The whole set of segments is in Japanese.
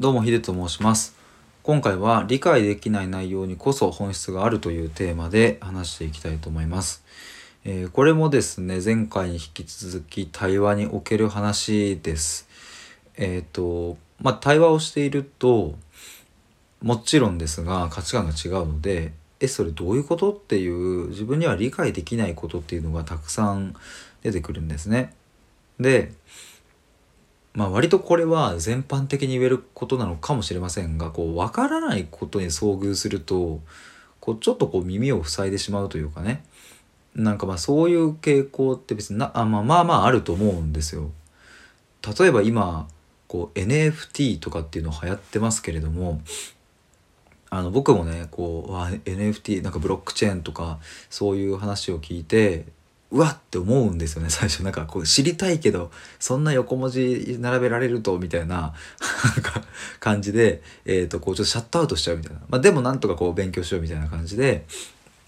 どうもヒデと申します。今回は理解できない内容にこそ本質があるというテーマで話していきたいと思います、えーこれもですね前回に引き続き対話における話です。えっ、とまあ対話をしているともちろんですが価値観が違うのでえそれどういうことっていう自分には理解できないことっていうのがたくさん出てくるんですね。でまあ割とこれは全般的に言えることなのかもしれませんがこう分からないことに遭遇するとこうちょっとこう耳を塞いでしまうというかねなんかまあそういう傾向って別になあ、まあ、まあまああると思うんですよ。例えば今こう NFT とかっていうの流行ってますけれどもあの僕もねこうわ NFT なんかブロックチェーンとかそういう話を聞いてうわって思うんですよね 最初。なんかこう知りたいけどそんな横文字並べられるとみたいな感じで、えー、とこうちょっとシャットアウトしちゃうみたいな、まあ、でもなんとかこう勉強しようみたいな感じで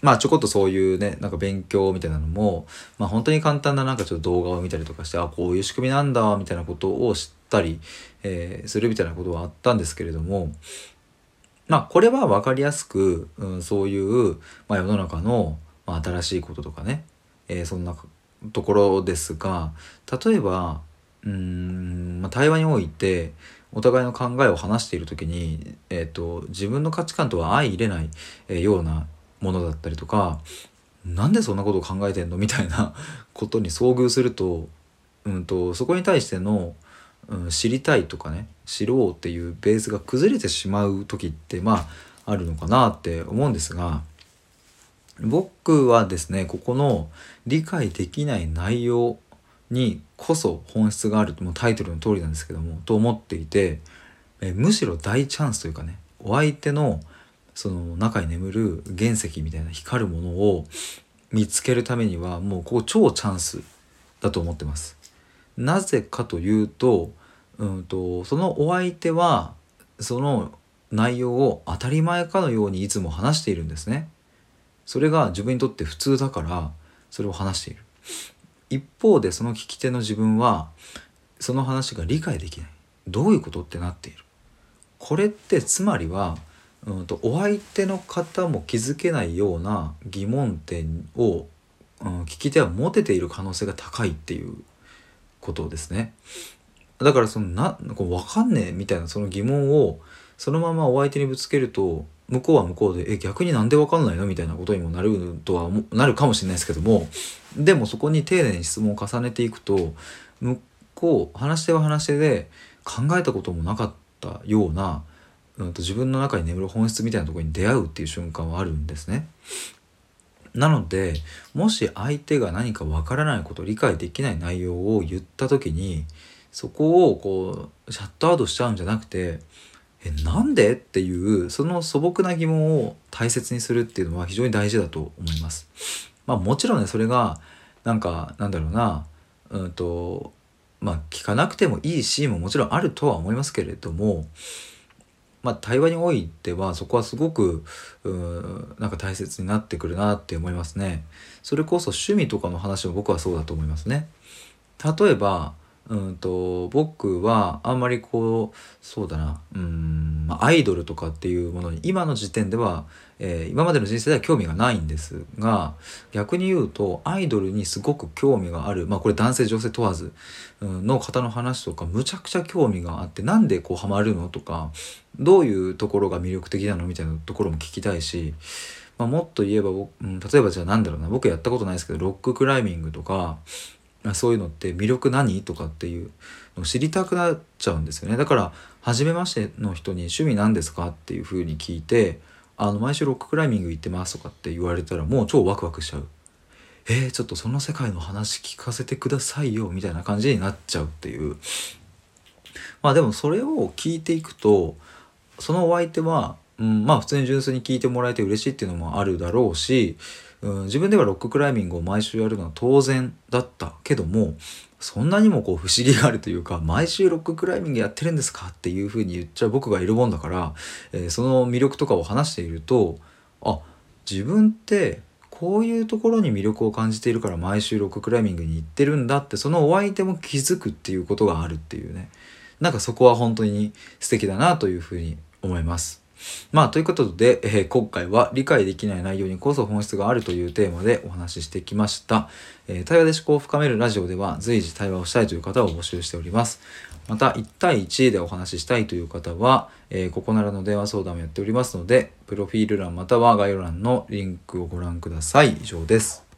まあちょこっとそういうねなんか勉強みたいなのも、まあ、本当に簡単ななんかちょっと動画を見たりとかしてあこういう仕組みなんだみたいなことを知ったり、えーするみたいなことはあったんですけれどもまあこれは分かりやすく、うん、そういう、まあ、世の中の、まあ、新しいこととかね、えーそんなところですが例えばうん、まあ、対話においてお互いの考えを話している時に、えー、と自分の価値観とは相入れない、えーようなものだったりとかなんでそんなことを考えてんの？みたいな ことに遭遇すると,、うん、とそこに対しての、うん、知りたいとかね知ろうっていうベースが崩れてしまう時ってまああるのかなって思うんですが僕はですねここの理解できない内容にこそ本質があるもうタイトルの通りなんですけどもと思っていてえむしろ大チャンスというかねお相手のその中に眠る原石みたいな光るものを見つけるためにはもうここ超チャンスだと思ってます。なぜかというと,、うん、とそのお相手はその内容を当たり前かのようにいつも話しているんですね。それが自分にとって普通だからそれを話している。一方でその聞き手の自分はその話が理解できない。どういうことってなっている。これってつまりは、うん、とお相手の方も気づけないような疑問点を、うん、聞き手は持てている可能性が高いっていうことですね。だからそのなこう分かんねえみたいなその疑問をそのままお相手にぶつけると向こうは向こうで「え逆になんで分かんないの?」みたいなことにもなるとはなるかもしれないですけどもでもそこに丁寧に質問を重ねていくと向こう話し手は話し手で考えたこともなかったような、うん、と自分の中に眠る本質みたいなところに出会うっていう瞬間はあるんですね。なのでもし相手が何かわからないこと理解できない内容を言った時にそこをこうシャットアウトしちゃうんじゃなくて「えなんで?」っていうその素朴な疑問を大切にするっていうのは非常に大事だと思います。まあもちろんねそれがなんかなんだろうなうんとまあ聞かなくてもいいシーンももちろんあるとは思いますけれどもまあ、対話においてはそこはすごくうーなんか大切になってくるなって思いますね。それこそ趣味とかの話も僕はそうだと思いますね。例えばうんと僕はあんまりこうそうだな。うん、まあ、アイドルとかっていうものに今の時点では、えー今までの人生では興味がないんですが逆に言うとアイドルにすごく興味があるまあこれ男性女性問わずの方の話とかむちゃくちゃ興味があってなんでこうハマるのとかどういうところが魅力的なの？みたいなところも聞きたいし、まあ、もっと言えば、うん、例えばじゃあなんだろうな。僕やったことないですけどロッククライミングとかそういうのって魅力何？とかっていうのを知りたくなっちゃうんですよね。だから初めましての人に趣味何ですか？っていうふうに聞いてあの毎週ロッククライミング行ってますとかって言われたらもう超ワクワクしちゃうえー、ちょっとその世界の話聞かせてくださいよみたいな感じになっちゃうっていう。まあでもそれを聞いていくとそのお相手は、うん、まあ普通に純粋に聞いてもらえて嬉しいっていうのもあるだろうし、うん、自分ではロッククライミングを毎週やるのは当然だったけどもそんなにもこう不思議があるというか毎週ロッククライミングやってるんですかっていうふうに言っちゃう僕がいるもんだから、えーその魅力とかを話しているとあ自分ってこういうところに魅力を感じているから毎週ロッククライミングに行ってるんだってそのお相手も気づくっていうことがあるっていうねなんかそこは本当に素敵だなというふうに思います。まあということで、えー、今回は理解できない内容にこそ本質があるというテーマでお話ししてきました。えー、対話で思考を深めるラジオでは随時対話をしたいという方を募集しております。また1対1でお話ししたいという方は、えー、ここならの電話相談もやっておりますので、プロフィール欄または概要欄のリンクをご覧ください。以上です。